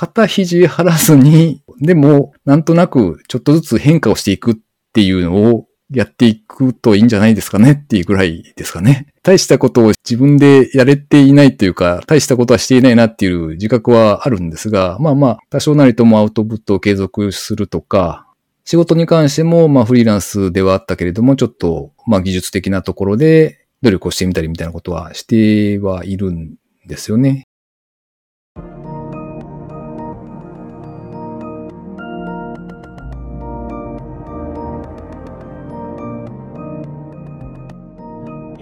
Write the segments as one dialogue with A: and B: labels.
A: 肩肘張らずに、でも、なんとなくちょっとずつ変化をしていくっていうのをやっていくといいんじゃないですかねっていうぐらいですかね。大したことを自分でやれていないというか、大したことはしていないなっていう自覚はあるんですが、まあまあ、多少なりともアウトプットを継続するとか、仕事に関しても、まあフリーランスではあったけれども、ちょっと、まあ技術的なところで努力をしてみたりみたいなことはしてはいるんですよね。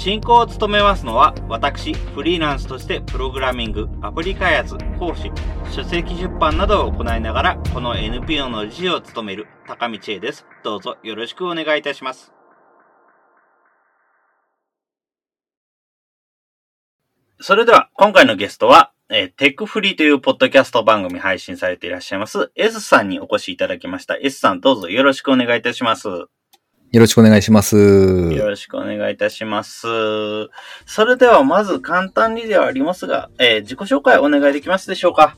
B: 進行を務めますのは、私、フリーランスとしてプログラミング、アプリ開発、講師、書籍出版などを行いながら、この NPO の理事を務める高道恵です。どうぞよろしくお願いいたします。それでは、今回のゲストは、えー、テックフリーというポッドキャスト番組配信されていらっしゃいます、S さんにお越しいただきました。S さん、どうぞよろしくお願いいたします。
A: よろしくお願いします。よ
B: ろしくお願いいたします。それではまず簡単にではありますが、えー、自己紹介お願いできますでしょうか？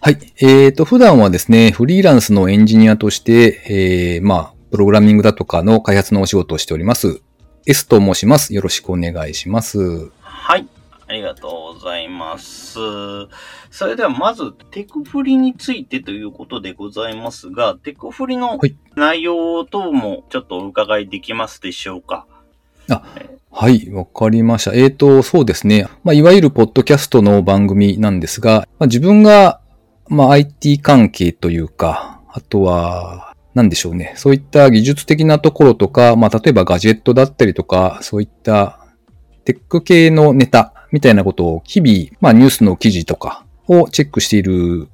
A: はい。えっ、ー、と、普段はですね、フリーランスのエンジニアとして、えー、まあ、プログラミングだとかの開発のお仕事をしております。S と申します。よろしくお願いします。
B: はい。ありがとうございます。それではまず、テクフリについてということでございますが、テクフリの内容等もちょっとお伺いできますでしょうか？
A: あ、はい、わかりました。えっ、ー、と、そうですね。まあ、いわゆるポッドキャストの番組なんですが、まあ、自分が、まあ、IT 関係というか、あとは、なんでしょうね。そういった技術的なところとか、まあ、例えばガジェットだったりとか、そういったテック系のネタみたいなことを日々、まあニュースの記事とかをチェックしている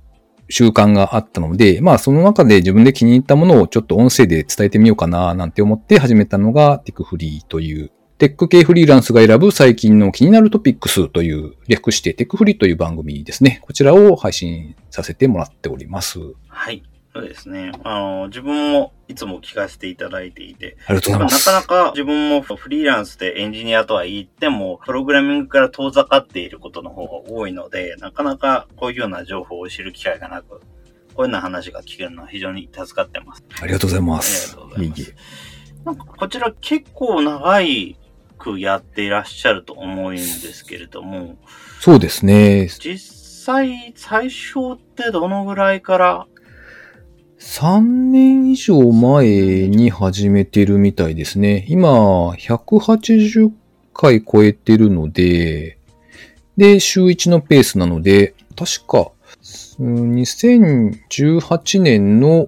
A: 習慣があったので、まあその中で自分で気に入ったものをちょっと音声で伝えてみようかななんて思って始めたのがテックフリーという、テック系フリーランスが選ぶ最近の気になるトピックスという略してテックフリーという番組ですね。こちらを配信させてもらっております。
B: はい。そうですね。あの、自分もいつも聞かせていただいていて、
A: ありがとうございます。
B: なかなか自分もフリーランスでエンジニアとは言っても、プログラミングから遠ざかっていることの方が多いので、なかなかこういうような情報を知る機会がなく、こういうような話が聞けるのは非常に助かってます。
A: ありがとうございます。
B: ありがとうございます。なんかこちら結構長いくやっていらっしゃると思うんですけれども。
A: そうですね。
B: 実際、最初ってどのぐらいから
A: 3年以上前に始めてるみたいですね。今、180回超えてるので、で、週1のペースなので、確か、2018年の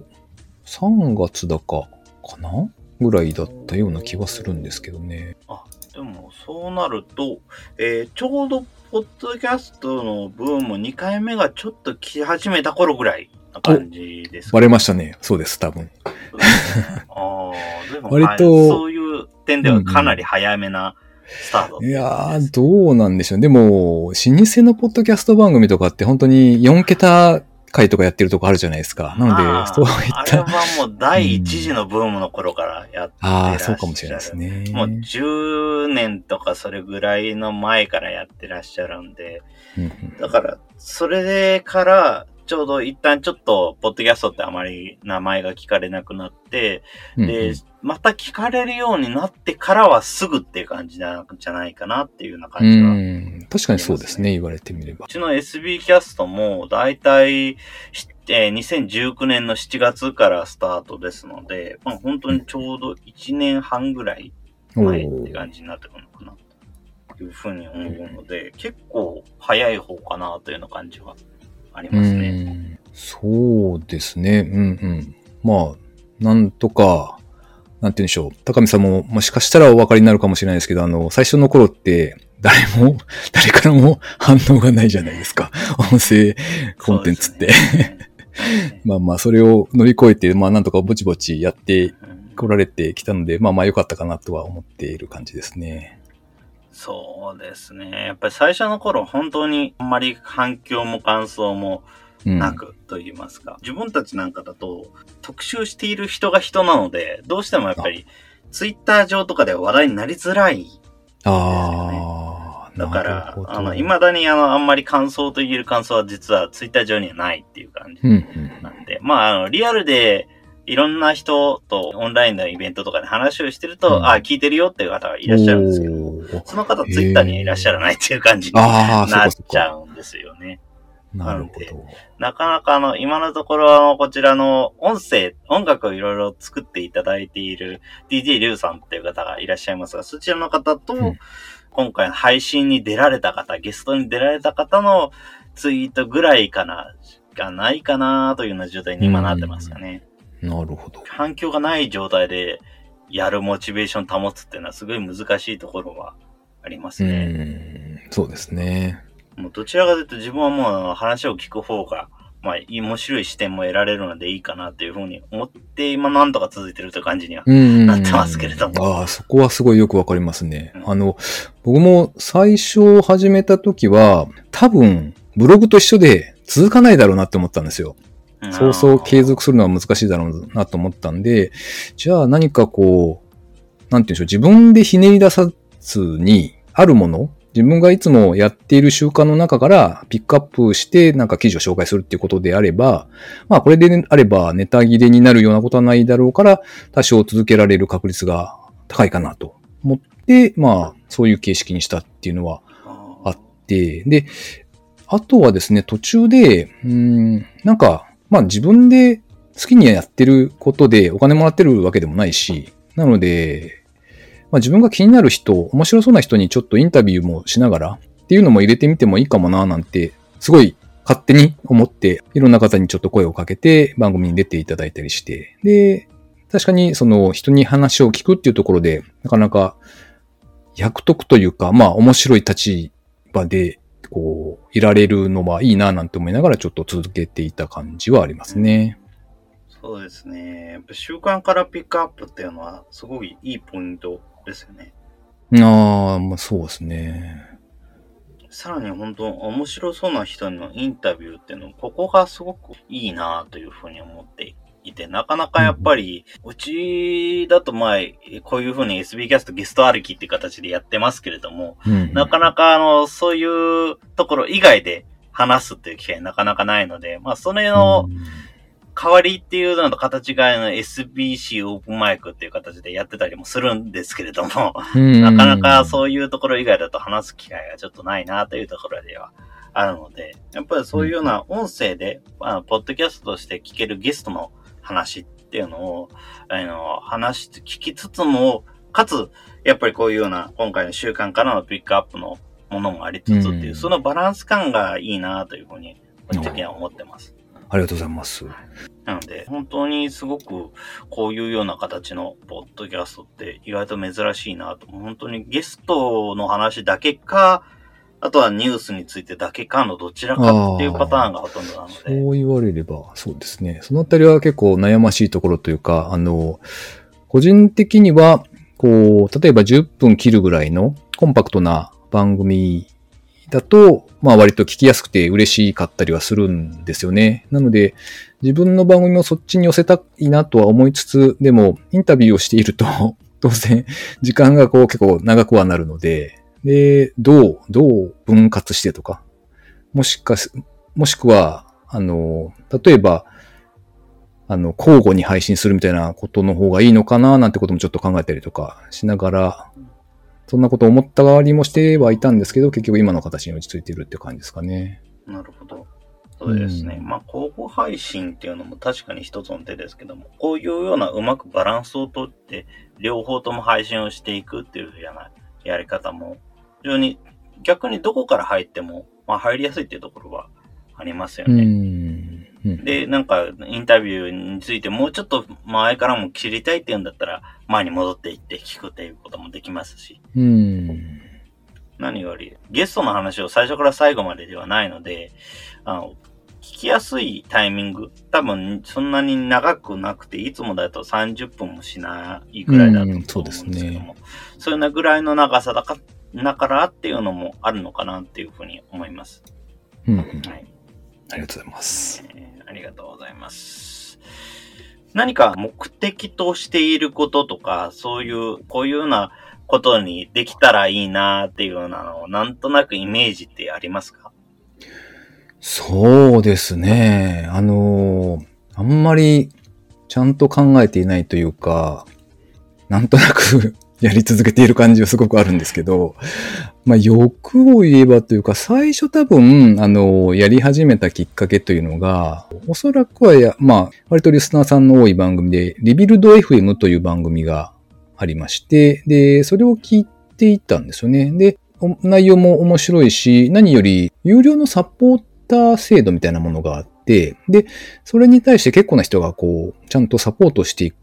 A: 3月だか、かな？ぐらいだったような気はするんですけどね。
B: あ、でも、そうなると、えー、ちょうど、ポッドキャストのブーム2回目がちょっと来始めた頃ぐらいな感じです
A: か、バレましたね。そうです、多分。
B: あ割と、そういう点ではかなり早めな、スタート、
A: いやー、どうなんでしょう。でも、老舗のポッドキャスト番組とかって本当に4桁回とかやってるとこあるじゃないですか。なので、そういった。あ
B: れはもう第一次のブームの頃からやってらっしゃる、うん、ああ、
A: そうかもしれないですね。
B: もう10年とかそれぐらいの前からやってらっしゃるんで、だから、それからちょうど一旦ちょっと、ポッドキャストってあまり名前が聞かれなくなって、うんで、また聞かれるようになってからはすぐっていう感じなんじゃないかなっていうような感じが、
A: ね、確かにそうですね、言われてみれば。
B: うちの SB キャストも、だいたい、えー、2019年の7月からスタートですので、まあ、本当にちょうど1年半ぐらい前って感じになってくるのかなというふうに思うので、結構早い方かなというような感じはありますね。
A: そうですね。うんうん。まあ、なんとか、なんて言うんでしょう。高見さんももしかしたらお分かりになるかもしれないですけど、あの、最初の頃って、誰も、誰からも 反応がないじゃないですか。音声コンテンツって。まあまあ、それを乗り越えて、まあなんとかぼちぼちやって来られてきたので、まあまあ良かったかなとは思っている感じですね。
B: そうですね。やっぱり最初の頃、本当にあんまり反響も感想も
A: うん。
B: なくと言いますか、自分たちなんかだと特集している人が人なので、どうしてもやっぱりツイッター上とかでは話題になりづらい。
A: ああ、
B: だからあの、未だにあの、あんまり感想と言える感想は実はツイッター上にはないっていう感じ
A: うんうん。
B: なんで、まあ、あの、リアルでいろんな人とオンラインのイベントとかで話をしてると、
A: うん
B: あ聞いてるよっていう方がいらっしゃるんですけど、その方ツイッターにはいらっしゃらないっていう感じになっちゃ
A: か。
B: うんですよね。
A: なるほど。
B: なかなかあの、今のところあの、こちらの音声、音楽をいろいろ作っていただいている DJ リュウさんっていう方がいらっしゃいますが、そちらの方と、
A: うん
B: 今回の配信に出られた方、ゲストに出られた方のツイートぐらいかな、がないかなというような状態に今なってますかね。
A: なるほど。
B: 反響がない状態でやるモチベーション保つっていうのはすごい難しいところはあります
A: う
B: ね。
A: ん、そうですね。
B: もうどちらかというと自分はもう話を聞く方が、まあ、面白い視点も得られるのでいいかなっていうふうに思って、今なんとか続いてるという感じには。
A: うん。
B: なってますけれども
A: ああ、そこはすごいよくわかりますね。
B: うん
A: あの、僕も最初始めた時は、多分、ブログと一緒で続かないだろうなって思ったんですよ。そうそう継続するのは難しいだろうなと思ったんで、じゃあ何かこう、なんていうんでしょう、自分でひねり出さずに、あるもの、自分がいつもやっている習慣の中からピックアップしてなんか記事を紹介するっていうことであれば、まあこれであればネタ切れになるようなことはないだろうから、多少続けられる確率が高いかなと思って、まあそういう形式にしたっていうのは
B: あ
A: って、で、あとはですね、途中で、うん、なんか、まあ自分で好きにやってることでお金もらってるわけでもないし、なので、まあ自分が気になる人、面白そうな人にちょっとインタビューもしながらっていうのも入れてみてもいいかもななんて、すごい勝手に思って、いろんな方にちょっと声をかけて番組に出ていただいたりして、で、確かにその人に話を聞くっていうところで、なかなか役得というか、まあ面白い立場で、こう、いられるのはいいななんて思いながらちょっと続けていた感じはありますね。
B: そうですね。やっぱ習慣からピックアップっていうのはすごいいいポイントですよね。
A: ああ、まあそうですね。
B: さらに本当面白そうな人のインタビューっていうのここがすごくいいなというふうに思っていて、なかなかやっぱり、うちだとまあ、こういうふうに SB キャストゲスト歩きって形でやってますけれども、
A: うん
B: なかなかあの、そういうところ以外で話すっていう機会なかなかないので、まあそれの代わりっていうのと形が SBC オープンマイクっていう形でやってたりもするんですけれども、
A: うん
B: なかなかそういうところ以外だと話す機会がちょっとないなというところではあるので、やっぱりそういうような音声で、あの、ポッドキャストとして聞けるゲストの話っていうのを、あの、話して聞きつつも、かつ、やっぱりこういうような今回の習慣からのピックアップのものもありつつっていう、
A: うん
B: そのバランス感がいいなというふうに、個人的には思ってます。
A: ありがとうございます。
B: なので、本当にすごくこういうような形のポッドキャストって意外と珍しいなと。本当にゲストの話だけか、あとはニュースについてだけかのどちらかっていうパターンがほとんどなのでそ。
A: う言われれば、そうですね。そのあたりは結構悩ましいところというか、あの、個人的には、こう、例えば10分切るぐらいのコンパクトな番組だと、まあ割と聞きやすくて嬉しかったりはするんですよね。なので、自分の番組もそっちに寄せたいなとは思いつつ、でも、インタビューをしていると、当然、時間がこう結構長くはなるので、で、どう、どう分割してとか、もしかす、もしくは、あの、例えば、あの、交互に配信するみたいなことの方がいいのかな？なんてこともちょっと考えたりとかしながら、そんなことを思った代わりもしてはいたんですけど、結局今の形に落ち着いているって感じですかね。
B: なるほど。そうですね。
A: うん
B: まあ、交互配信っていうのも確かに一つの手ですけども、こういうようなうまくバランスをとって、両方とも配信をしていくっていうようなやり方も、非常に逆にどこから入っても、まあ、入りやすいっていうところはありますよ
A: う
B: ね。
A: ん。うん
B: で、なんか、インタビューについてもうちょっと前からも知りたいっていうんだったら、前に戻っていって聞くっていうこともできますし、
A: うん。
B: 何より、ゲストの話を最初から最後までではないので、あの、聞きやすいタイミング、多分そんなに長くなくて、いつもだと30分もしないぐらいだと思うんですけども、
A: うんそうですね
B: そなぐらいの長さだかだからっていうのもあるのかなっていうふうに思います。
A: うんうん。
B: はい。
A: ありがとうございます。
B: えーありがとうございます。何か目的としていることとか、そういう、こういうようなことにできたらいいなっていうようなのを、なんとなくイメージってありますか
A: そうですね。あのーあんまりちゃんと考えていないというか、なんとなくやり続けている感じはすごくあるんですけど、まあ欲を言えばというか、最初多分、あのやり始めたきっかけというのが、おそらくは、まあ、割とリスナーさんの多い番組で、リビルド FM という番組がありまして、で、それを聞いていたんですよね。で、内容も面白いし、何より、有料のサポーター制度みたいなものがあって、で、それに対して結構な人がこう、ちゃんとサポートして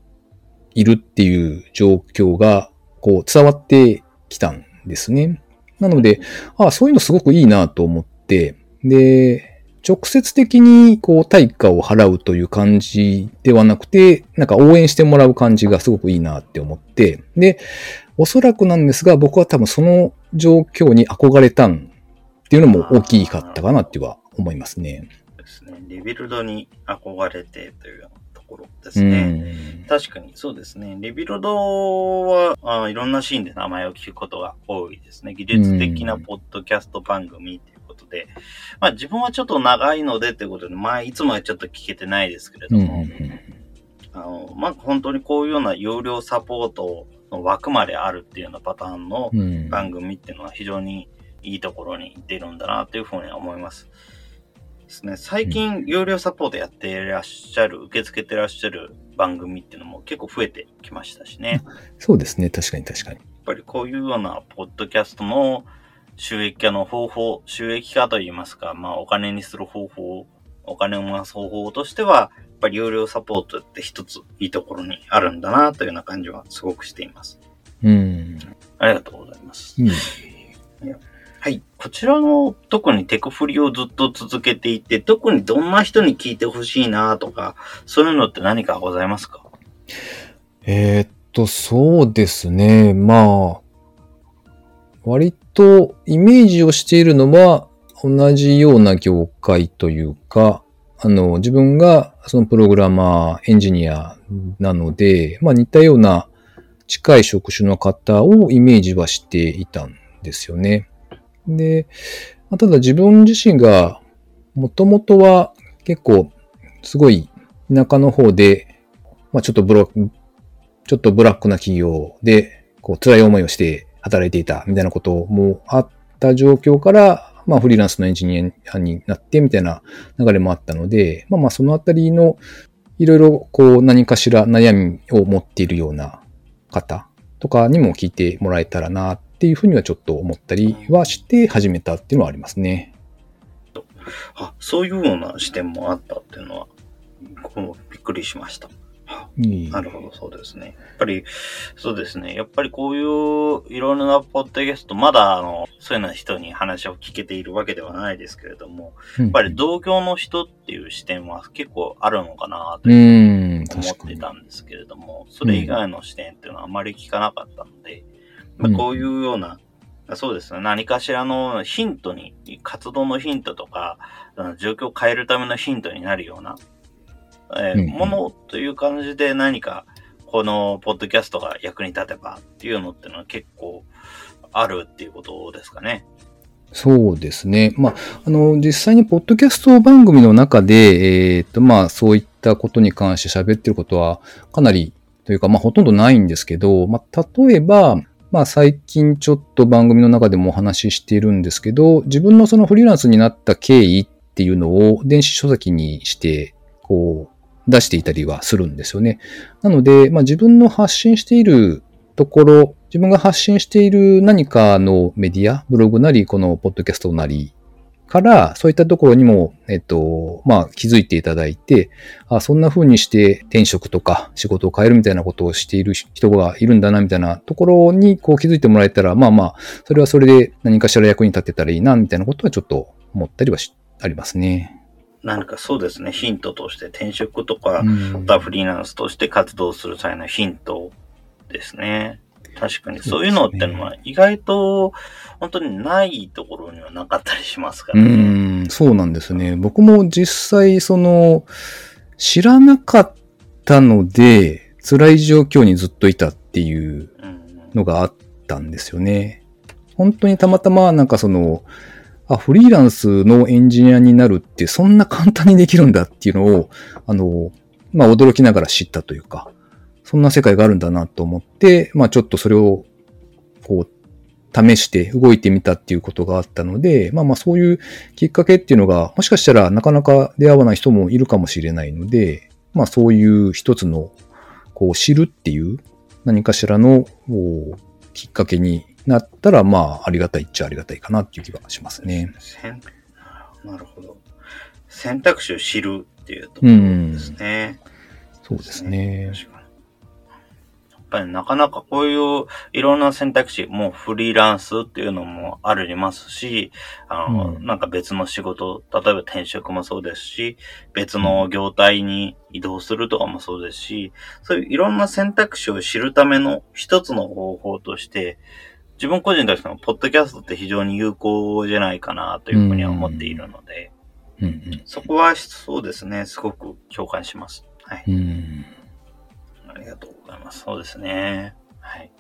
A: いるっていう状況が、こう、伝わってきたんですね。なので、ああそういうのすごくいいなと思って、で、直接的にこう対価を払うという感じではなくて、なんか応援してもらう感じがすごくいいなって思って、で、おそらくなんですが、僕は多分その状況に憧れたんっていうのも大きかったかなっては思いますね。
B: ですね。リビルドに憧れてというところですね。
A: ん。
B: 確かにそうですね。リビルドはあいろんなシーンで名前を聞くことが多いですね。技術的なポッドキャスト番組ということで、まあ自分はちょっと長いのでということで、まあいつもはちょっと聞けてないですけれ
A: うん
B: ども、あの、まあ本当にこういうような有料サポートの枠まであるっていうようなパターンの
A: うんうん
B: 番組っていうのは非常にいいところに出るんだなというふうに思います。ですね。最近、有料サポートやっていらっしゃる、受け付けてらっしゃる番組っていうのも結構増えてきましたしね。やっ
A: そうですね。確かに確かに。
B: ぱりこういうようなポッドキャストの収益化の方法、収益化といいますか、まあお金にする方法、お金を回す方法としては、やっぱり有料サポートって一ついいところにあるんだなというような感じはすごくしています。
A: うん。
B: ありがとうございます。
A: いい
B: はい。こちらの特にテクフリをずっと続けていて、特にどんな人に聞いてほしいなとか、そういうのって何かございますか？
A: えーっと、そうですね。まあ、割とイメージをしているのは同じような業界というか、あの、自分がそのプログラマー、エンジニアなので、まあ似たような近い職種の方をイメージはしていたんですよね。で、まあただ自分自身がもともとは結構すごい田舎の方で、まあちょっとブロちょっとブラックな企業で、こう、辛い思いをして働いていたみたいなこともあった状況から、まあ、フリーランスのエンジニアになってみたいな流れもあったので、まあまあ、そのあたりの、いろいろ、こう、何かしら悩みを持っているような方とかにも聞いてもらえたらなっていうふうにはちょっと思ったりはして始めたっていうのはありますね。
B: あ、そういうような視点もあったっていうのは、僕もびっくりしました。なるほど、そうですね。やっぱり、そうですね。やっぱりこういういろんなポッドキャスト、まだあの、そういうような人に話を聞けているわけではないですけれども、
A: や
B: やっぱり同業の人っていう視点は結構あるのかなと思って。たんですけれども、それ以外の視点っていうのはあまり聞かなかったので、ま
A: うん
B: あ、こういうような、そうですね、何かしらのヒントに、活動のヒントとか、状況を変えるためのヒントになるような、えー
A: うん
B: ものという感じで何か、このポッドキャストが役に立てばっていうのっていうのは結構あるっていうことですかね。
A: そうですね。まあ、あの、実際にポッドキャスト番組の中で、えっ、と、まあ、そういったことに関して喋ってることは、かなり、というか、まあ、ほとんどないんですけど、まあ、例えば、まあ、最近ちょっと番組の中でもお話ししているんですけど、自分のそのフリーランスになった経緯っていうのを電子書籍にして、こう、出していたりはするんですよね。なので、まあ、自分の発信しているところ、自分が発信している何かのメディア、ブログなり、このポッドキャストなりから、そういったところにも、えっと、まあ、気づいていただいて、あそんな風にして転職とか仕事を変えるみたいなことをしている人がいるんだな、みたいなところにこう気づいてもらえたら、まあまあ、それはそれで何かしら役に立てたらいいな、みたいなことはちょっと思ったりはしありますね。
B: 何かそうですね、ヒントとして転職とか、
A: うん
B: またフリーランスとして活動する際のヒントですね。確かに、そういうのってのは意外と本当にないところにはなかったりしますから
A: う
B: ね。
A: ん、そうなんですね。僕も実際、その、知らなかったので、辛い状況にずっといたっていう
B: うん
A: のがあったんですよね。本当にたまたま、なんかその、あ、フリーランスのエンジニアになるってそんな簡単にできるんだっていうのを、あの、まあ驚きながら知ったというか、そんな世界があるんだなと思って、まあちょっとそれを、こう、試して動いてみたっていうことがあったので、まあまあそういうきっかけっていうのが、もしかしたらなかなか出会わない人もいるかもしれないので、まあそういう一つの、こう知るっていう何かしらのきっかけになったら、まあありがたいっちゃありがたいかなっていう気がしますね。
B: 選なるほど。選択肢を知るっていうところですね。
A: そうですね。
B: ぱりなかなかこういういろんな選択肢、もうフリーランスっていうのもありますし、あの、
A: うん
B: なんか別の仕事、例えば転職もそうですし、別の業態に移動するとかもそうですし、そういういろんな選択肢を知るための一つの方法として、自分個人としても、ポッドキャストって非常に有効じゃないかなというふうには思っているので、
A: うんうん
B: そこはそうですね、すごく共感します。はい。
A: うん
B: ありがとう。そうですね。はい。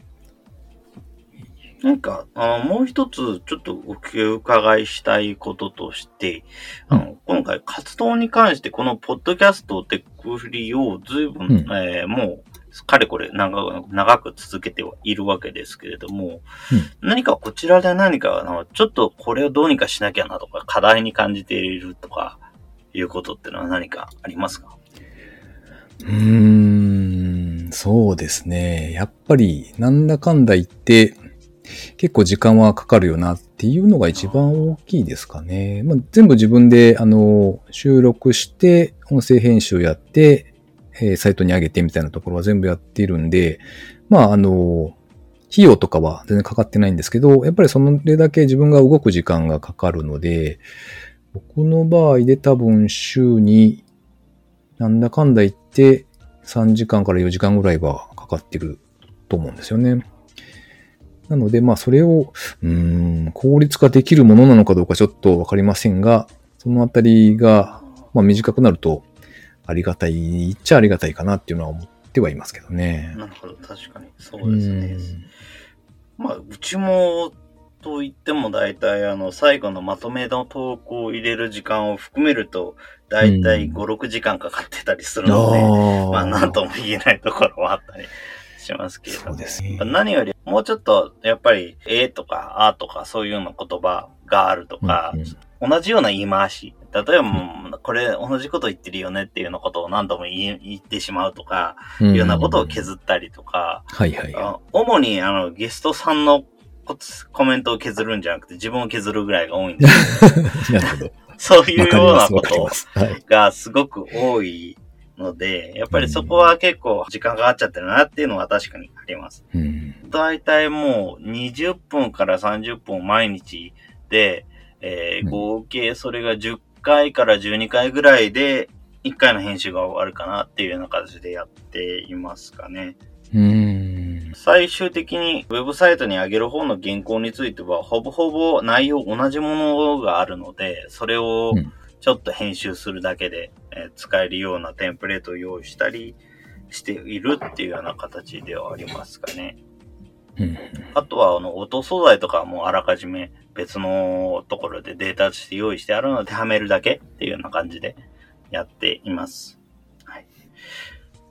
B: なんか、あのもう一つ、ちょっとお伺いしたいこととして、あの、今回活動に関して、このポッドキャストテックフリーを随分、
A: うん。
B: えーもう、かれこれ長く長く続けてはいるわけですけれども、何かこちらで何か、あのちょっとこれをどうにかしなきゃなとか、課題に感じているとか、いうことってのは何かありますか？
A: うーん、そうですね。やっぱり、なんだかんだ言って、結構時間はかかるよなっていうのが一番大きいですかね。まあ、全部自分で、あの、収録して、音声編集やって、えーサイトに上げてみたいなところは全部やっているんで、まあ、あの、費用とかは全然かかってないんですけど、やっぱりそれだけ自分が動く時間がかかるので、僕の場合で多分週になんだかんだ言って3時間から4時間ぐらいはかかってると思うんですよね。なので、まあそれを、うーん、効率化できるものなのかどうかちょっとわかりませんが、そのあたりが、まあ短くなるとありがたいっちゃありがたいかなっていうのは思ってはいますけどね。
B: なるほど、確かに。そうですね。
A: うん
B: まあ、うちも、と言っても大体、あの、最後のまとめの投稿を入れる時間を含めると、大体
A: うん
B: 5、6時間かかってたりするので、
A: あ
B: まあ、なんとも言えないところはあったりしますけれど
A: ね。
B: 何より、もうちょっと、やっぱり、えとか、あとか、そういうような言葉があるとか、
A: うんうん
B: 同じような言い回し。例えば、これ同じこと言ってるよねっていうようなことを何度も言ってしまうとか、
A: うん
B: いうようなことを削ったりとか、
A: はいはい。
B: あ主にあのゲストさんのココメントを削るんじゃなくて自分を削るぐらいが多いんです
A: なるほど。
B: そういうようなこと。がすごく多いので、やっぱりそこは結構時間がかかっちゃってるなっていうのは確かにあります。
A: うん。
B: だいたいもう20分から30分毎日で、えー
A: うん
B: 合計それが10回から12回ぐらいで1回の編集が終わるかなっていうような形でやっていますかね。
A: うん。
B: 最終的にウェブサイトに上げる方の原稿については、ほぼほぼ内容同じものがあるので、それを
A: うん
B: ちょっと編集するだけで、えー使えるようなテンプレートを用意したりしているっていうような形ではありますかね。
A: うん。
B: あとは、あの、音素材とかはもうあらかじめ別のところでデータとして用意してあるので、はめるだけっていうような感じでやっています。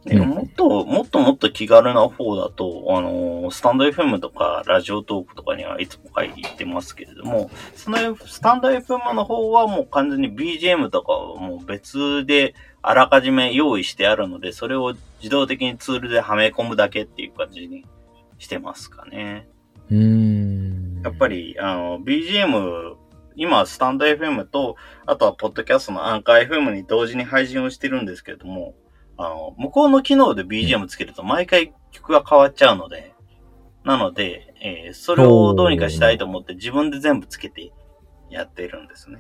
B: はい。で
A: うん
B: もっと、もっともっと気軽な方だと、あの、スタンド FM とかラジオトークとかにはいつも書いてますけれども、そのスタンド FM の方はもう完全に BGM とかはもう別であらかじめ用意してあるので、それを自動的にツールではめ込むだけっていう感じにしてますかね。
A: うん。
B: やっぱり、あの、BGM、今、スタンド FM と、あとは、ポッドキャストのアンカー FM に同時に配信をしてるんですけれども、あの、向こうの機能で BGM つけると、毎回曲が変わっちゃうので、なので、えーそれをどうにかしたいと思って自分で全部つけてやっているんですね。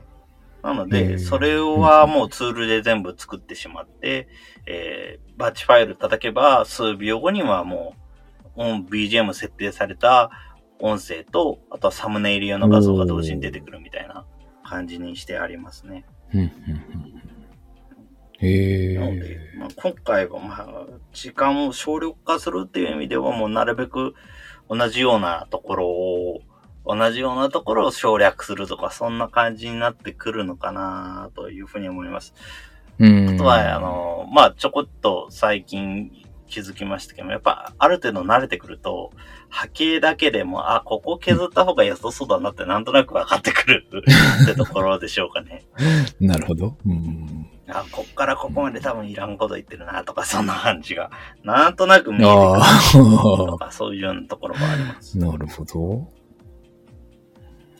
B: なの
A: へ
B: で、
A: ー
B: それはもうツールで全部作ってしまって、えーバッチファイル叩けば数秒後にはもう音 BGM 設定された音声と、あとはサムネイル用の画像が同時に出てくるみたいな感じにしてありますね。なので
A: え。、
B: まあ、今回はまあ、時間を省力化するっていう意味ではもうなるべく同じようなところを、同じようなところを省略するとか、そんな感じになってくるのかなというふうに思います。
A: うん。
B: あとは、あ、の、まあ、ちょこっと最近気づきましたけども、やっぱある程度慣れてくると、波形だけでも、あ、ここ削った方が良さそうだなってなんとなく分かってくるってところでしょうかね。
A: なるほど。うん。
B: あ、こっからここまで多分いらんこと言ってるなとか、そんな感じが、なんとなく見えてくると
A: あ
B: か、そういうところもあります。
A: あ。なるほど。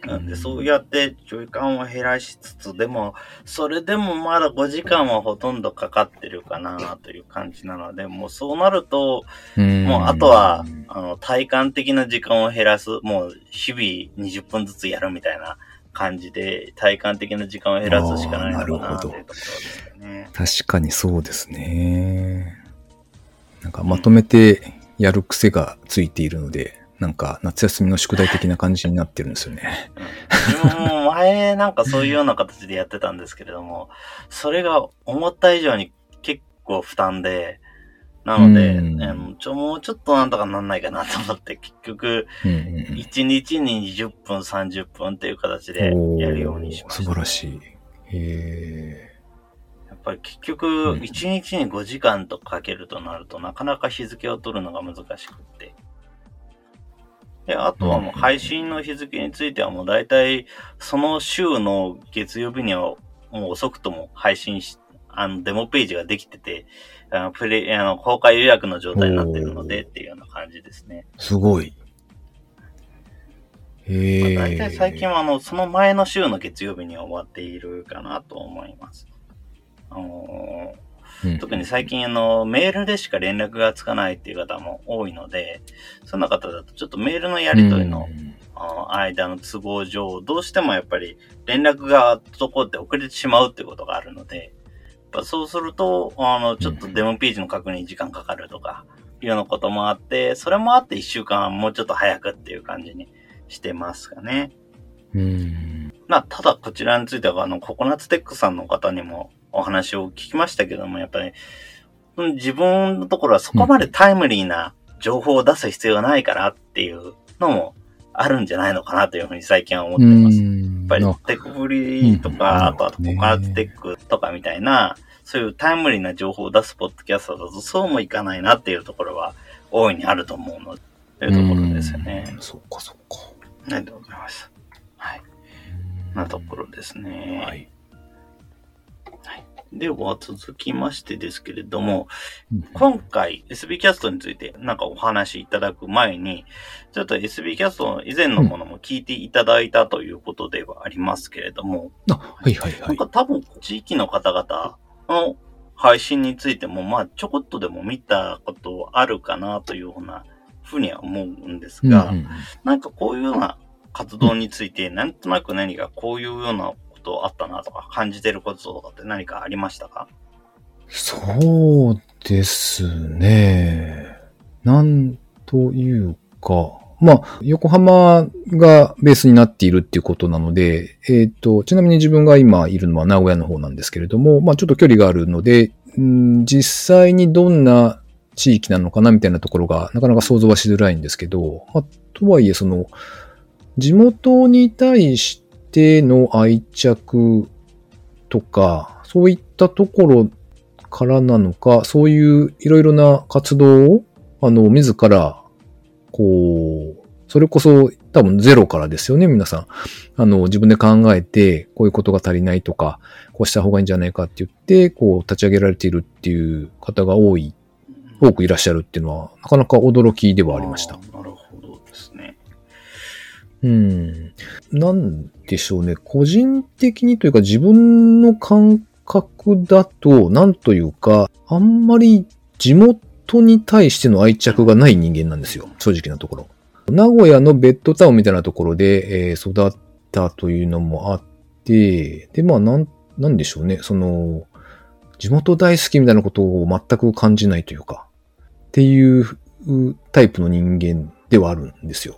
B: なんで、そうやって時間を減らしつつ、でも、それでもまだ5時間はほとんどかかってるかなという感じなので、もうそうなると、
A: うん
B: もうあとは、あの、体感的な時間を減らす、もう日々20分ずつやるみたいな感じで、体感的な時間を減らすしかないのか
A: なるほど
B: なというところですよね。
A: 確かにそうですね。なんかまとめてやる癖がついているので、なんか夏休みの宿題的な感じになってるんですよね。
B: も前なんかそういうような形でやってたんですけれども、それが思った以上に結構負担で、なので、
A: うん
B: あのちょもうちょっとなんとかなんないかなと思って、結局、
A: うんうんうん
B: 1日に20分、30分っていう形でやるようにしました。
A: おー素晴らしい。へ
B: やっぱり結局、
A: うん
B: 1日に5時間とかけるとなると、なかなか日付を取るのが難しくって。で、あとはもう配信の日付についてはもう大体、その週の月曜日にはもう遅くとも配信し、あの、デモページができてて、あの、プレイ、あの、公開予約の状態になってるのでっていうような感じですね。
A: ーすごい。へえ。
B: まあ大体最近はあの、その前の週の月曜日には終わっているかなと思います。あのー
A: うん
B: 特に最近あの、メールでしか連絡がつかないっていう方も多いので、そんな方だとちょっとメールのやり取りの間の都合上、どうしてもやっぱり連絡が滞って遅れてしまうっていうことがあるので、ぱそうすると、あの、ちょっとデモページの確認に時間かかるとか、いうようなこともあって、それもあって一週間もうちょっと早くっていう感じにしてますかね。
A: うん。
B: まあ、ただこちらについては、あの、ココナッツテックさんの方にもお話を聞きましたけども、やっぱり、うん自分のところはそこまでタイムリーな情報を出す必要がないからっていうのもあるんじゃないのかなというふうに最近は思ってます。やっぱり
A: な
B: テクブリと
A: うん
B: か、あとはココ
A: なるほどね
B: ナッツテックとかみたいな、そういうタイムリーな情報を出すポッドキャストだとそうもいかないなっていうところは大いにあると思うので、というところですよね
A: う。んそっかそっか。
B: ありがとうございます。はい。なところですね。
A: はい。
B: では続きましてですけれども、
A: うん
B: 今回 SB キャストについてなんかお話しいただく前に、ちょっと SB キャストの以前のものも聞いていただいたということではありますけれども、
A: あ、はいはいはい
B: なんか。多分地域の方々の配信についても、まあちょこっとでも見たことあるかなというようなふうには思うんですが、
A: うんうん
B: なんかこういうような活動について、なんとなく何かこういうようなことあったなとか感じてることとかって何かありましたか？
A: そうですね。なんというか、まあ、横浜がベースになっているっていうことなので、えっ、と、ちなみに自分が今いるのは名古屋の方なんですけれども、まあ、ちょっと距離があるので、うん実際にどんな地域なのかなみたいなところがなかなか想像はしづらいんですけど、まあ、とはいえその、地元に対しての愛着とか、そういったところからなのか、そういういろいろな活動を、あの、自ら、こう、それこそ多分ゼロからですよね、皆さん。あの、自分で考えて、こういうことが足りないとか、こうした方がいいんじゃないかって言って、こう、立ち上げられているっていう方が多い、多くいらっしゃるっていうのは、なかなか驚きではありましたうん。なんでしょうね。個人的にというか自分の感覚だと、なんというか、あんまり地元に対しての愛着がない人間なんですよ。正直なところ。名古屋のベッドタウンみたいなところで、えー育ったというのもあって、で、まあ、なん、なんでしょうね。その、地元大好きみたいなことを全く感じないというか、っていうタイプの人間ではあるんですよ。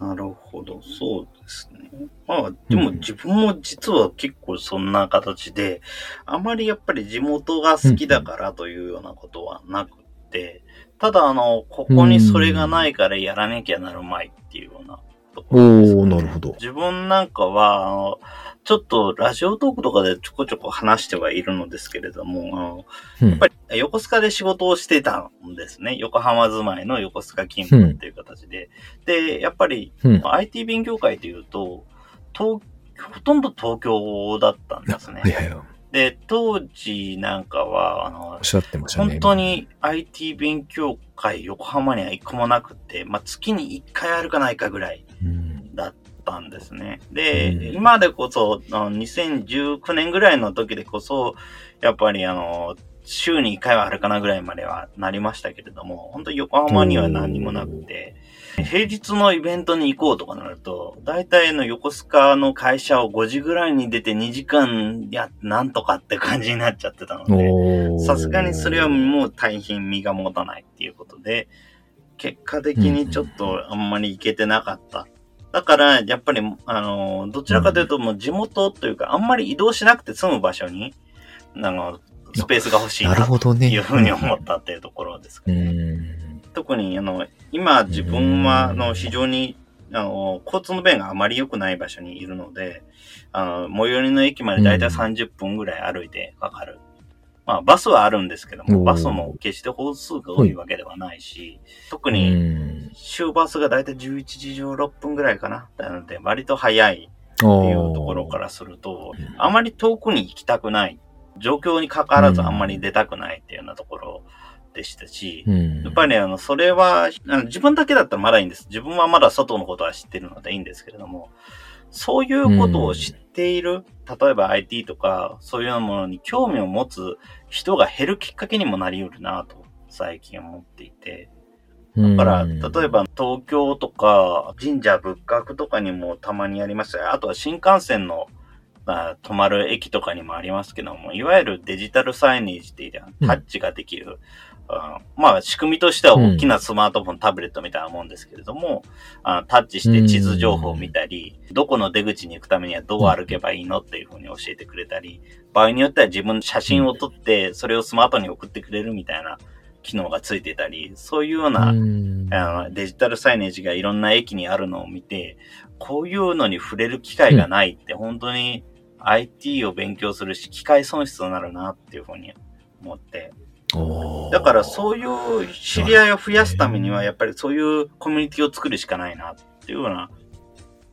B: なるほど、そうですね。まあ、でも自分も実は結構そんな形で、あまりやっぱり地元が好きだからというようなことはなくて、ただあの、ここにそれがないからやらなきゃなるまいっていうようなところです、ね、
A: おー、なるほど。
B: 自分なんかは、あの、ちょっとラジオトークとかでちょこちょこ話してはいるのですけれども、やっぱり横須賀で仕事をしてたんですね。横浜住まいの横須賀勤務っていう形で。で、やっぱり
A: うん。
B: IT 勉強会というと、東ほとんど東京だったんですね。で、当時なんかは、あの
A: ね。
B: 本当に IT 勉強会横浜には一個もなくて、まあ、月に一回あるかないかぐらい
A: うん。
B: だったんですね。で、
A: うん
B: 今でこそ、あの2019年ぐらいの時でこそ、やっぱりあの、週に1回はあるかなぐらいまではなりましたけれども、本当に横浜には何にもなくて、平日のイベントに行こうとかなると、大体の横須賀の会社を5時ぐらいに出て2時間や、なんとかって感じになっちゃってたので、さすがにそれはもう大変身が持たないっていうことで、結果的にちょっとあんまり行けてなかった。だから、やっぱり、あの、どちらかというともう地元というか、あんまり移動しなくて済む場所に、あの、スペースが欲しい
A: な
B: と
A: ほどね。
B: いうふうに思ったっていうところです
A: う
B: ね。
A: ん。
B: 特に、あの、今自分は、あ
A: うん
B: の、非常に、あの、交通の便があまり良くない場所にいるので、あの、最寄りの駅までだいたい30分ぐらい歩いてかかる。まあ、バスはあるんですけども、バスも決して本数が多いわけではないし、特
A: う
B: に、
A: ん。
B: 終バスがだいたい11時16分ぐらいかな。なので、割と早い
A: って
B: いうところからすると、あまり遠くに行きたくない。状況に関わらずあんまり出たくないっていうようなところでしたし、
A: うん。
B: やっぱりね、あの、それは、自分だけだったらまだいいんです。自分はまだ外のことは知ってるのでいいんですけれども、そういうことを知っている、例えば IT とか、そういうものに興味を持つ人が減るきっかけにもなり得るなと、最近思っていて。だから、例えば東京とか神社仏閣とかにもたまにありますしあとは新幹線のあ止まる駅とかにもありますけども、いわゆるデジタルサイネージっていうタッチができる、あまあ仕組みとしては大きなスマートフォン、タブレットみたいなもんですけれども、あタッチして地図情報を見たり、どこの出口に行くためにはどう歩けばいいのっていうふうに教えてくれたり、場合によっては自分の写真を撮って、それをスマートに送ってくれるみたいな機能がついてたり、そういうような、
A: うん。
B: あのデジタルサイネージがいろんな駅にあるのを見て、こういうのに触れる機会がないって本当に IT を勉強するし、機会損失になるなっていうふうに思って。だからそういう知り合いを増やすためには、やっぱりそういうコミュニティを作るしかないなっていうような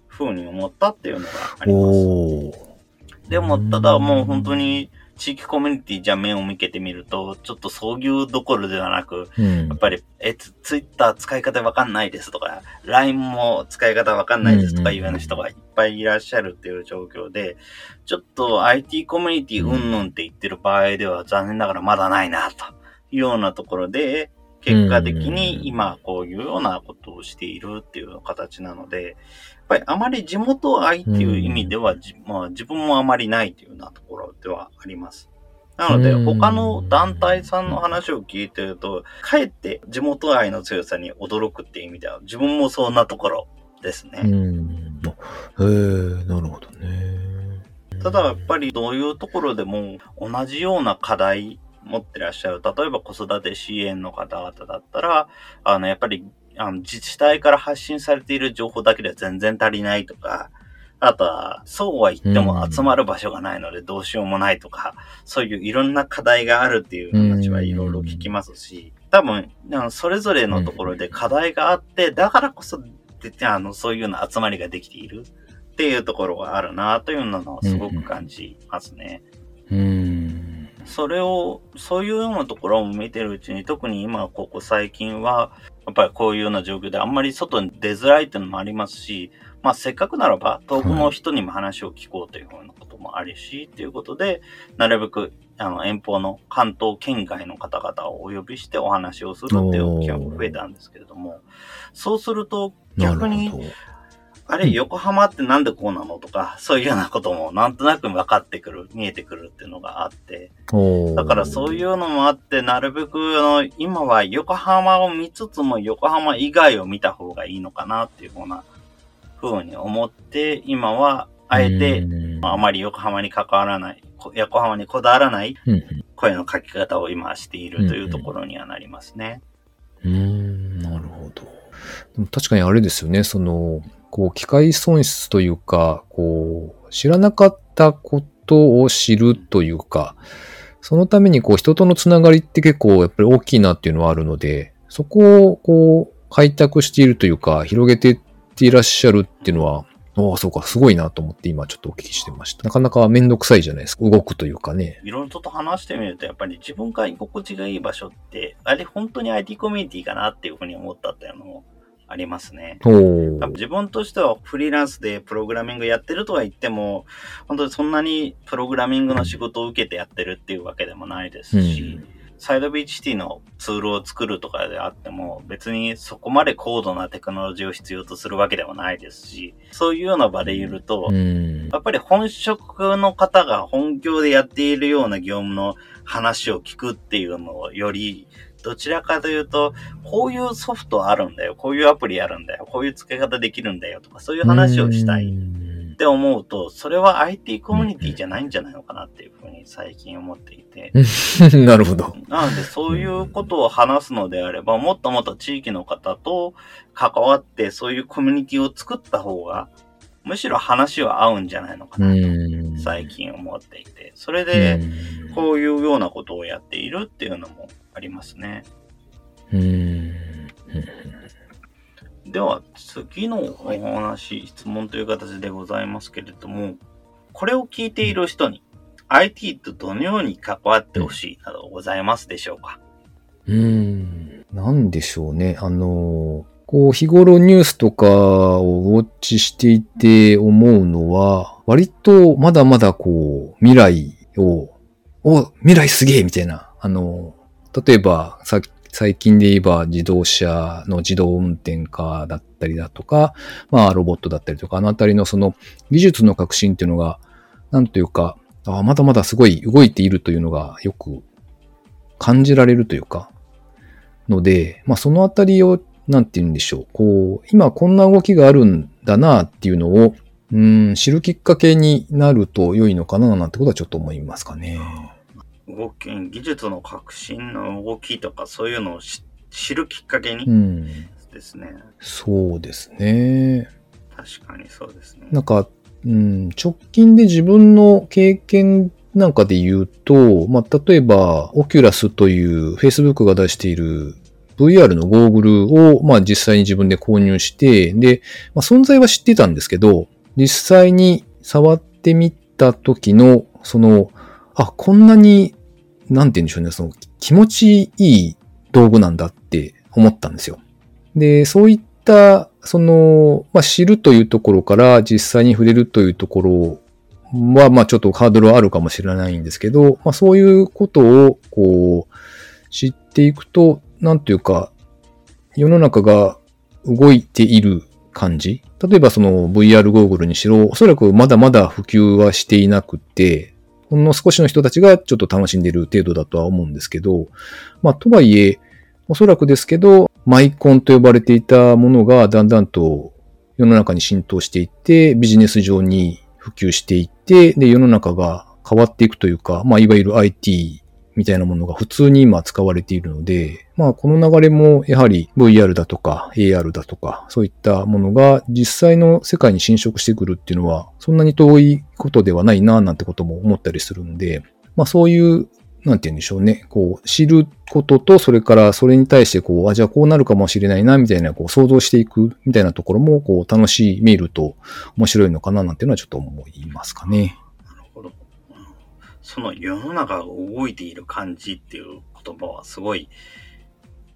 B: ふうに思ったっていうのがあります。でも、ただもう本当に地域コミュニティじゃ目を向けてみると、ちょっとそういうどころではなく、
A: うん。
B: やっぱり、え、ツツイッター使い方わかんないですとか、LINE も使い方わかんないですとかいうような人がいっぱいいらっしゃるっていう状況で、ちょっと IT コミュニティうんぬんって言ってる場合では残念ながらまだないな、というようなところで、結果的に今こういうようなことをしているっていう形なので、ぱりあまり地元愛っていう意味では、じまあ、自分もあまりないというようなところではあります。なので、
A: うん
B: 他の団体さんの話を聞いてると、かえって地元愛の強さに驚くっていう意味では、自分もそんなところですね。
A: うん。あへえ、なるほどね。
B: ただやっぱりどういうところでも同じような課題持ってらっしゃる。例えば子育て支援の方々だったら、あの、やっぱりあの自治体から発信されている情報だけでは全然足りないとか、あとは、そうは言っても集まる場所がないのでどうしようもないとか、そういういろんな課題があるっていう話はいろいろ聞きますし、多分、あのそれぞれのところで課題があって、だからこそ、であの、そういうような集まりができているっていうところがあるなというのをすごく感じますね。
A: うん。
B: それを、そういうようなところを見てるうちに、特に今、ここ最近は、やっぱりこういうような状況であんまり外に出づらいっていうのもありますし、まあせっかくならば遠くの人にも話を聞こうというふうなこともあるし、ということで、なるべくあの遠方の関東県外の方々をお呼びしてお話をするっていう機会も増えたんですけれども、そうすると
A: な
B: 逆に。あれ、横浜ってなんでこうなの？とか、そういうようなこともなんとなく分かってくる、見えてくるっていうのがあって、だからそういうのもあって、なるべく、あの、今は横浜を見つつも横浜以外を見た方がいいのかなっていうふうな、ふうに思って、今は、あえて、ああまり横浜に関わらない、こ横浜にこだわらない
A: うん
B: 声の書き方を今しているというところにはなりますね。
A: うーん、なるほど。確かにあれですよね、その、こう、機械損失というか、こう、知らなかったことを知るというか、そのためにこう、人とのつながりって結構やっぱり大きいなっていうのはあるので、そこをこう、開拓しているというか、広げていっていらっしゃるっていうのは、ああ、そうか、すごいなと思って今ちょっとお聞きしてました。なかなかめんどくさいじゃないですか。動くというかね。
B: いろいろと話してみると、やっぱり自分が居心地がいい場所って、あれ本当に IT コミュニティかなっていうふうに思ったっていうのもありますね。自分としてはフリーランスでプログラミングやってるとは言っても、本当にそんなにプログラミングの仕事を受けてやってるっていうわけでもないですし、サイドビーチシティのツールを作るとかであっても、別にそこまで高度なテクノロジーを必要とするわけでもないですし、そういうような場でいると、
A: うん。
B: やっぱり本職の方が本業でやっているような業務の話を聞くっていうのをより、どちらかというと、こういうソフトあるんだよ、こういうアプリあるんだよ、こういう付け方できるんだよとか、そういう話をしたいっ。て思うと、それは IT コミュニティじゃないんじゃないのかなっていうふうに最近思っていて。
A: なるほど。
B: なので、そういうことを話すのであれば、もっともっと地域の方と関わって、そういうコミュニティを作った方が、むしろ話は合うんじゃないのかなと、
A: うん
B: 最近思っていて。それで、こういうようなことをやっているっていうのもありますね。
A: うん。
B: では、次のお話、質問という形でございますけれども、これを聞いている人に、IT とどのように関わってほしいなどございますでしょうか？
A: うん。なんでしょうね。あの、こう、日頃ニュースとかをウォッチしていて思うのは、割とまだまだこう、未来を、お、未来すげえみたいな。あの、例えば、さ最近で言えば自動車の自動運転化だったりだとか、まあロボットだったりとか、あのあたりのその技術の革新っていうのが、なんというか、あまだまだすごい動いているというのがよく感じられるというか、ので、まあそのあたりを、なんて言うんでしょう。こう、今こんな動きがあるんだなっていうのを、うん、知るきっかけになると良いのかななんてことはちょっと思いますかね。
B: 動き、技術の革新の動きとかそういうのを知知るきっかけに
A: うん。
B: ですね。
A: そうですね。
B: 確かにそうですね。
A: なんか、うん、直近で自分の経験なんかで言うと、まあ、例えば、オキュラスという Facebook が出している VR のゴーグルを、まあ、実際に自分で購入して、で、まあ、存在は知ってたんですけど、実際に触ってみた時の、その、あ、こんなに、なんて言うんでしょうね、その気持ちいい道具なんだって思ったんですよ。で、そういった、その、まあ、知るというところから実際に触れるというところは、まあ、ちょっとハードルはあるかもしれないんですけど、まあ、そういうことを、こう、知っていくと、なんというか、世の中が動いている感じ例えばその VR ゴーグルにしろ、おそらくまだまだ普及はしていなくて、ほんの少しの人たちがちょっと楽しんでる程度だとは思うんですけど、まあ、とはいえ、おそらくですけど、マイコンと呼ばれていたものがだんだんと世の中に浸透していって、ビジネス上に普及していって、で、世の中が変わっていくというか、まあ、いわゆる IT みたいなものが普通に今使われているので、まあ、この流れもやはり VR だとか AR だとか、そういったものが実際の世界に侵食してくるっていうのは、そんなに遠いことではないな、なんてことも思ったりするんで、まあ、そういうなんて言うんでしょうね。こう、知ることと、それからそれに対して、こう、あ、じゃあこうなるかもしれないな、みたいな、こう、想像していく、みたいなところも、こう、楽しめると面白いのかな、なんていうのはちょっと思いますかね。
B: その世の中が動いている感じっていう言葉はすごい、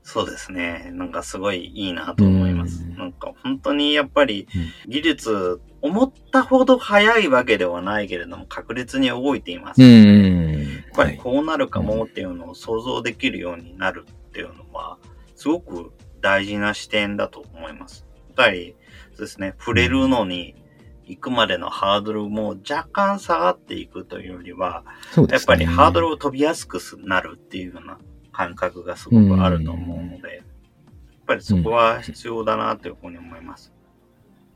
B: そうですね。なんかすごいいいなと思います。
A: うん
B: なんか本当にやっぱり技術、思ったほど早いわけではないけれども確実に動いています。
A: う
B: や
A: ん。
B: っぱりこうなるかもっていうのを想像できるようになるっていうのは、すごく大事な視点だと思います。やっぱり、そうですね、触れるのに行くまでのハードルも若干下がっていくというよりは、
A: ね。
B: やっぱりハードルを飛びやすくなるっていうような感覚がすごくあると思うので、やっぱりそこは必要だなというふうに思います。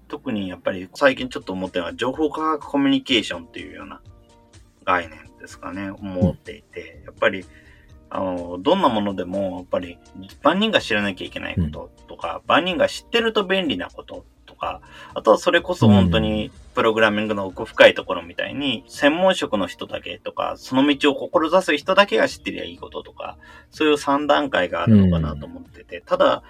B: 特にやっぱり最近ちょっと思ってるのは情報科学コミュニケーションっていうような概念ですかね、思っていて、やっぱりあの、どんなものでも、やっぱり、万人が知らなきゃいけないこととか、万人が知ってると便利なこととか、あとはそれこそ本当に、プログラミングの奥深いところみたいに、専門職の人だけとか、その道を志す人だけが知ってりゃいいこととか、そういう3段階があるのかなと思ってて、ただ、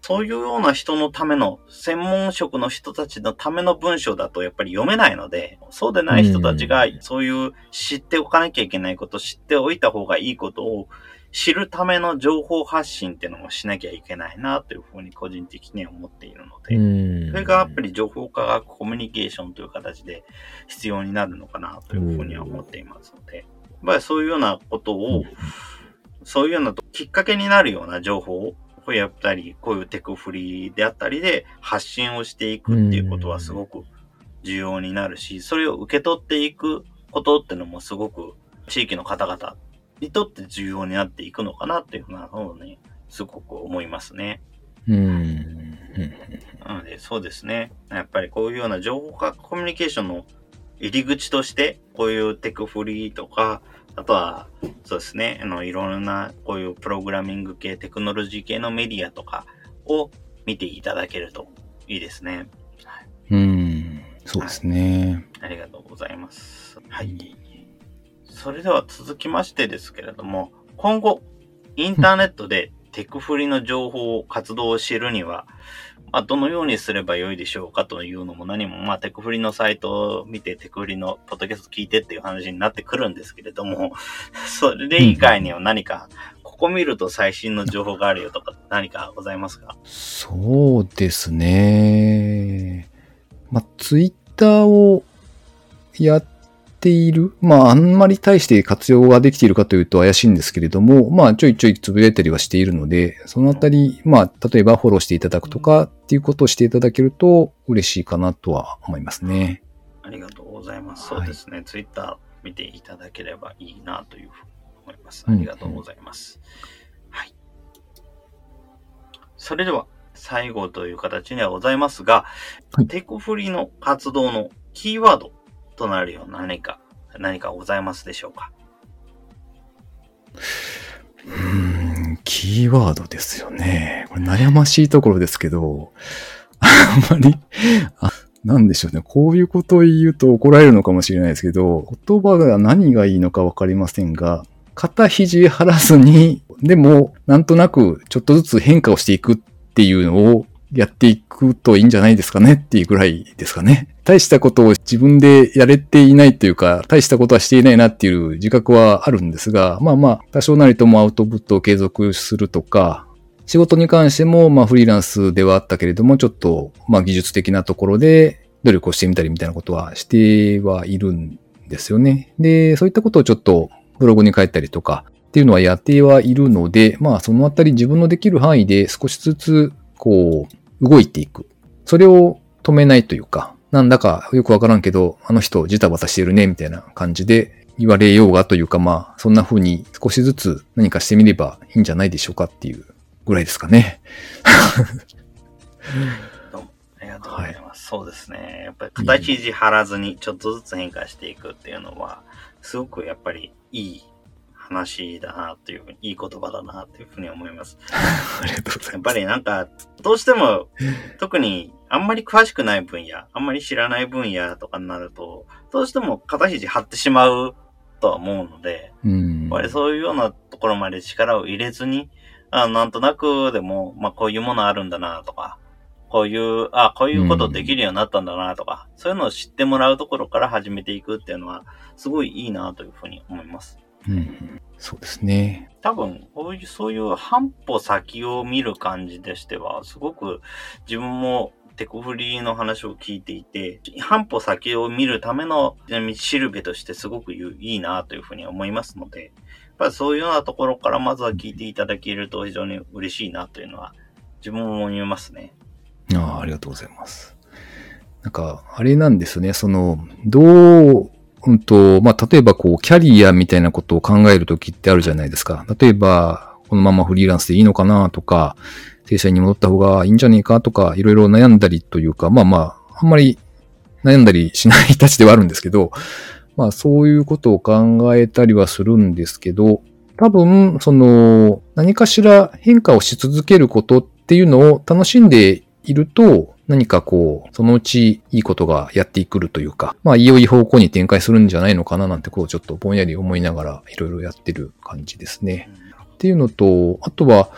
B: そういうような人のための、専門職の人たちのための文章だとやっぱり読めないので、そうでない人たちが、そういう知っておかなきゃいけないこと、知っておいた方がいいことを知るための情報発信っていうのもしなきゃいけないなというふうに個人的には思っているので、それがやっぱり情報科学コミュニケーションという形で必要になるのかなというふうには思っていますので、やっぱりそういうようなことを、そういうようなきっかけになるような情報をやったり、こういうテクフリーであったりで発信をしていくっていうことはすごく重要になるし、それを受け取っていくことっていうのもすごく地域の方々にとって重要になっていくのかなっていうふうなのをね、すごく思いますね。
A: うん。
B: なので、そうですね。やっぱりこういうような情報化コミュニケーションの入り口として、こういうテクフリーとか、あとは、そうですね、あの、いろんな、こういうプログラミング系、テクノロジー系のメディアとかを見ていただけるといいですね。
A: うん。そうですね。
B: ありがとうございます。はい。それでは続きましてですけれども、今後、インターネットでテクフリの情報を活動を知るには、まあ、どのようにすればよいでしょうかというのも何も、まあ、テクフリのサイトを見て、テクフリのポッドキャスト聞いてっていう話になってくるんですけれども、それ以外には何か、ここ見ると最新の情報があるよとか何かございますか？
A: そうですね。まあ、ツイッターをやっている。まあ、あんまり大して活用ができているかというと怪しいんですけれども、まあ、ちょいちょいつぶやいたりはしているので、そのあたり、まあ、例えばフォローしていただくとかっていうことをしていただけると嬉しいかなとは思いますね。
B: ありがとうございます。
A: はい
B: そうですね。ツイッター見ていただければいいなというふうに思います。
A: うん
B: ありがとうございます。はい。それでは、最後という形にはございますが、
A: はい
B: テクフリの活動のキーワードとなるような何か、何かございますでしょうか？
A: うーん、キーワードですよね。これ悩ましいところですけど、あんまり、あなんでしょうね。こういうことを言うと怒られるのかもしれないですけど、言葉が何がいいのかわかりませんが、肩肘張らずに、でも、なんとなくちょっとずつ変化をしていくっていうのをやっていくといいんじゃないですかねっていうぐらいですかね。大したことを自分でやれていないというか、大したことはしていないなっていう自覚はあるんですが、まあまあ、多少なりともアウトプットを継続するとか、仕事に関しても、まあフリーランスではあったけれども、ちょっと、まあ技術的なところで努力をしてみたりみたいなことはしてはいるんですよね。で、そういったことをちょっとブログに書いたりとかっていうのはやってはいるので、まあそのあたり自分のできる範囲で少しずつ、こう、動いていく。それを止めないというか、なんだかよくわからんけど、あの人ジタバタしてるね、みたいな感じで言われようがというか、まあ、そんな風に少しずつ何かしてみればいいんじゃないでしょうかっていうぐらいですかね。
B: どうもありがとうございます。そうですね。やっぱり肩肘張らずにちょっとずつ変化していくっていうのは、すごくやっぱりいい話だなっていうふうに、いい言葉だなっていうふうに思います。
A: ありがとうござ
B: やっぱりなんか、どうしても、特にあんまり詳しくない分野、あんまり知らない分野とかになると、どうしても肩肘張ってしまうとは思うので、
A: うん。
B: やっぱりそういうようなところまで力を入れずに、あなんとなくでも、まあこういうものあるんだなとか、こういう、あこういうことできるようになったんだなとか、そういうのを知ってもらうところから始めていくっていうのは、すごいいいなというふうに思います。
A: うん、そうですね。
B: 多分、こういう、そういう半歩先を見る感じでしては、すごく自分もテコフリーの話を聞いていて、半歩先を見るための道しるべとしてすごくいいなというふうに思いますので、やっぱりそういうようなところからまずは聞いていただけると非常に嬉しいなというのは自分も思いますね。
A: ああありがとうございます。なんか、あれなんですね。その、どう、うんと、まあ、例えばこう、キャリアみたいなことを考えるときってあるじゃないですか。例えば、このままフリーランスでいいのかなとか、正社員に戻った方がいいんじゃねえかとか、いろいろ悩んだりというか、まあまあ、あんまり悩んだりしないたちではあるんですけど、まあそういうことを考えたりはするんですけど、多分、その、何かしら変化をし続けることっていうのを楽しんでいると、何かこう、そのうちいいことがやってくるというか、まあ、いよい方向に展開するんじゃないのかななんてこう、ちょっとぼんやり思いながらいろいろやってる感じですね。っていうのと、あとは、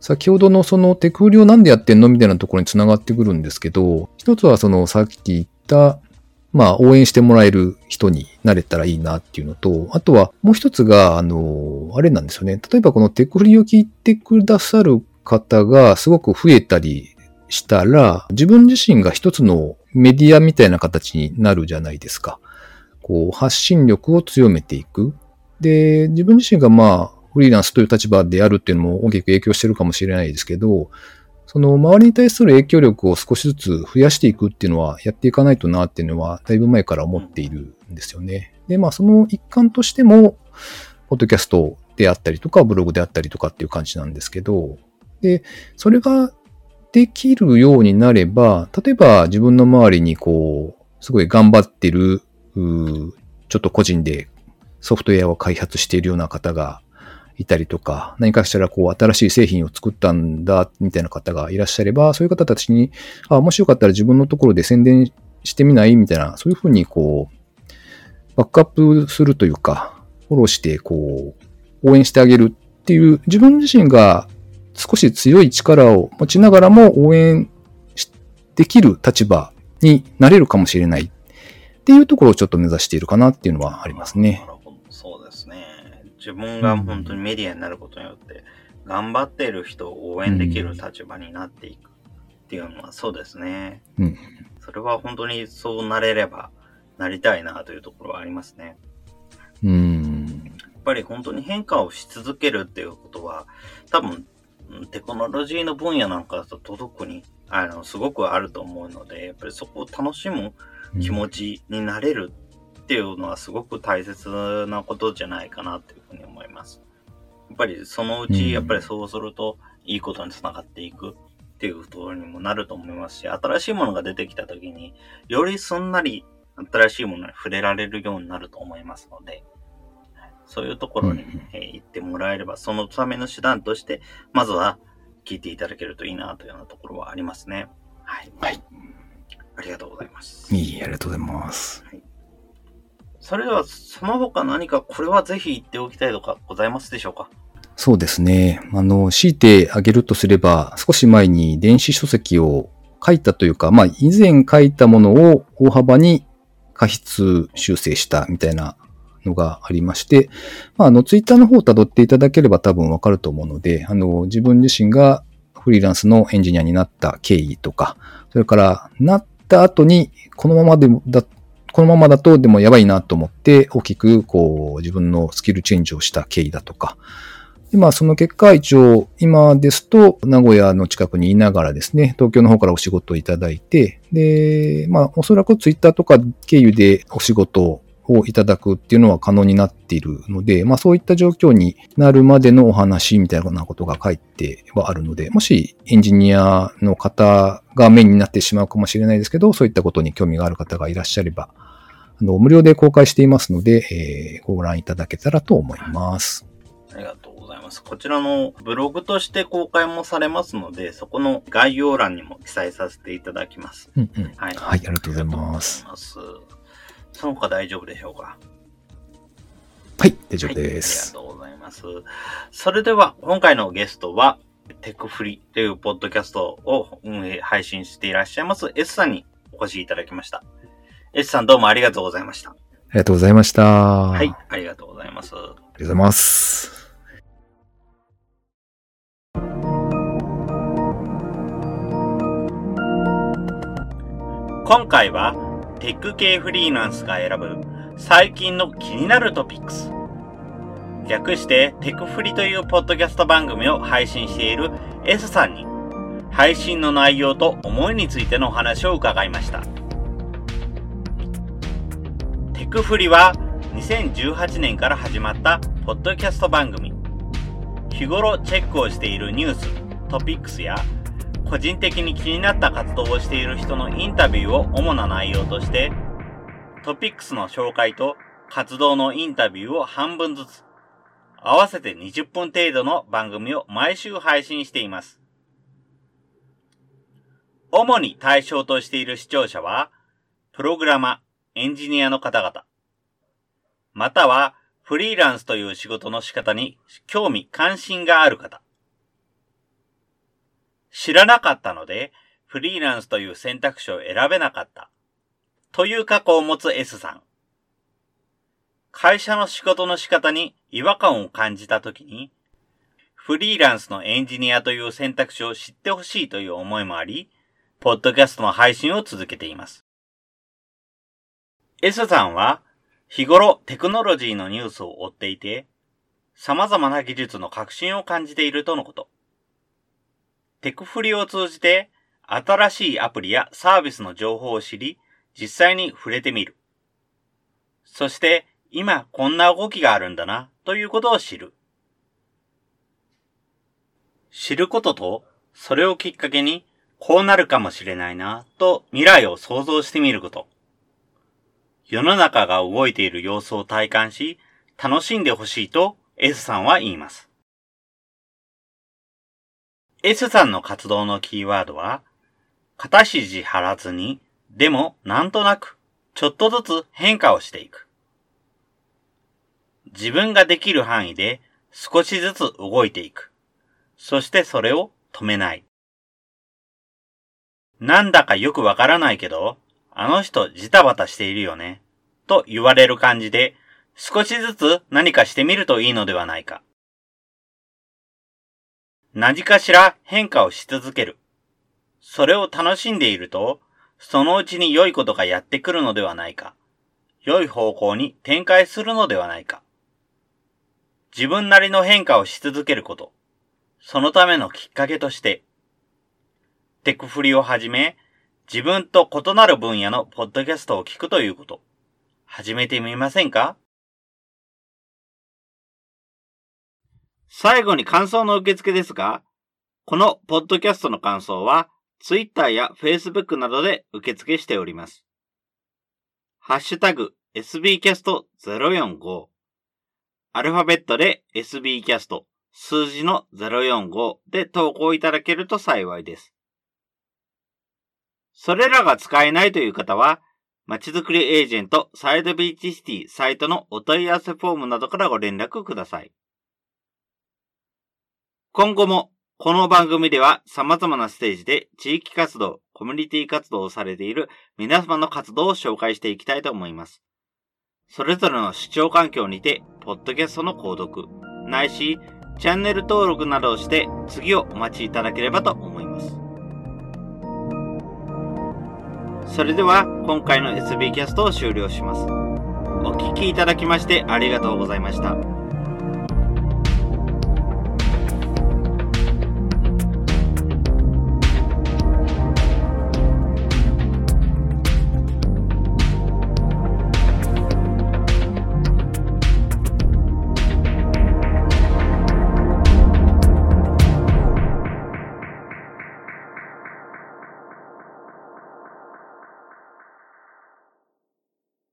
A: 先ほどのそのテクフリをなんでやってんのみたいなところにつながってくるんですけど、一つはそのさっき言った、まあ応援してもらえる人になれたらいいなっていうのと、あとはもう一つが、あの、あれなんですよね。例えばこのテクフリを聞いてくださる方がすごく増えたりしたら、自分自身が一つのメディアみたいな形になるじゃないですか。こう、発信力を強めていく。で、自分自身がまあ、フリーランスという立場であるっていうのも大きく影響してるかもしれないですけど、その周りに対する影響力を少しずつ増やしていくっていうのはやっていかないとなっていうのはだいぶ前から思っているんですよね。で、まあその一環としても、ポッドキャストであったりとか、ブログであったりとかっていう感じなんですけど、で、それができるようになれば、例えば自分の周りにこう、すごい頑張ってる、ちょっと個人でソフトウェアを開発しているような方がいたりとか、何かしたらこう新しい製品を作ったんだ、みたいな方がいらっしゃれば、そういう方たちに、あ、もしよかったら自分のところで宣伝してみない？みたいな、そういうふうにこう、バックアップするというか、フォローしてこう、応援してあげるっていう、自分自身が少し強い力を持ちながらも応援できる立場になれるかもしれないっていうところをちょっと目指しているかなっていうのはありますね。
B: 自分が本当にメディアになることによって、頑張っている人を応援できる立場になっていくっていうのはそうですね。
A: うん。
B: それは本当にそうなれればなりたいなというところはありますね。
A: うん。
B: やっぱり本当に変化をし続けるっていうことは、多分、テクノロジーの分野なんかだと届くに、あの、すごくあると思うので、やっぱりそこを楽しむ気持ちになれるっていうのはすごく大切なことじゃないかなっていうふうに思います。やっぱりそのうち、やっぱりそうすると、いいことにつながっていくっていうところにもなると思いますし、新しいものが出てきた時に、よりすんなり新しいものに触れられるようになると思いますので、そういうところに、えー、行ってもらえれば、そのための手段として、まずは聞いていただけるといいなというようなところはありますね。はい。
A: はい。
B: ありがとうございます。
A: いい、ありがとうございます。はい
B: それでは、その他何かこれはぜひ言っておきたいとかございますでしょうか？
A: そうですね。あの、強いてあげるとすれば、少し前に電子書籍を書いたというか、まあ、以前書いたものを大幅に過失修正したみたいなのがありまして、まあ、あの、ツイッターの方を辿っていただければ多分わかると思うので、あの、自分自身がフリーランスのエンジニアになった経緯とか、それからなった後にこのままでもだこのままだとでもやばいなと思って大きくこう自分のスキルチェンジをした経緯だとか、でまあその結果一応今ですと名古屋の近くにいながらですね、東京の方からお仕事をいただいて、で、まあおそらくツイッターとか経由でお仕事をいただくっていうのは可能になっているので、まあそういった状況になるまでのお話みたいなことが書いてはあるので、もしエンジニアの方がメインになってしまうかもしれないですけど、そういったことに興味がある方がいらっしゃれば、あの、無料で公開していますので、えー、ご覧いただけたらと思います。
B: ありがとうございます。こちらのブログとして公開もされますので、そこの概要欄にも記載させていただきます。
A: うんうん、はい。はい、ありがとうございます。
B: その他大丈夫でしょうか？
A: はい、大丈夫です、
B: はい、ありがとうございます。それでは、今回のゲストは、テクフリというポッドキャストを運営、配信していらっしゃいます S さんにお越しいただきました。S さんどうもありがとうございました。あ
A: りがとうございました。
B: はい、ありがとうございます。ありがと
A: うございます。
B: 今回は、テック系フリーランスが選ぶ最近の気になるトピックス。略してテクフリというポッドキャスト番組を配信している S さんに配信の内容と思いについてのお話を伺いました。テクフリは2018年から始まったポッドキャスト番組。日頃チェックをしているニュース、トピックスや個人的に気になった活動をしている人のインタビューを主な内容として、トピックスの紹介と活動のインタビューを半分ずつ、合わせて20分程度の番組を毎週配信しています。主に対象としている視聴者は、プログラマ、エンジニアの方々、またはフリーランスという仕事の仕方に興味関心がある方、知らなかったので、フリーランスという選択肢を選べなかった。という過去を持つ S さん。会社の仕事の仕方に違和感を感じたときに、フリーランスのエンジニアという選択肢を知ってほしいという思いもあり、ポッドキャストの配信を続けています。S さんは、日頃テクノロジーのニュースを追っていて、様々な技術の革新を感じているとのこと。テクフリを通じて新しいアプリやサービスの情報を知り、実際に触れてみる。そして今こんな動きがあるんだなということを知る。知ることと、それをきっかけにこうなるかもしれないなと未来を想像してみること。世の中が動いている様子を体感し、楽しんでほしいと S さんは言います。S さんの活動のキーワードは、肩肘張らずに、でもなんとなく、ちょっとずつ変化をしていく。自分ができる範囲で少しずつ動いていく。そしてそれを止めない。なんだかよくわからないけど、あの人ジタバタしているよね。と言われる感じで、少しずつ何かしてみるといいのではないか。何かしら変化をし続ける。それを楽しんでいると、そのうちに良いことがやってくるのではないか。良い方向に展開するのではないか。自分なりの変化をし続けること。そのためのきっかけとして、テクフリをはじめ、自分と異なる分野のポッドキャストを聞くということ。始めてみませんか？最後に感想の受付ですが、このポッドキャストの感想は、Twitter や Facebook などで受付しております。ハッシュタグ sbcast045 アルファベットで sbcast 数字の045で投稿いただけると幸いです。それらが使えないという方は、まちづくりエージェントサイドビーチシティサイトのお問い合わせフォームなどからご連絡ください。今後もこの番組では様々なステージで地域活動、コミュニティ活動をされている皆様の活動を紹介していきたいと思います。それぞれの視聴環境にて、ポッドキャストの購読、ないし、チャンネル登録などをして次をお待ちいただければと思います。それでは今回の SB キャストを終了します。お聴きいただきましてありがとうございました。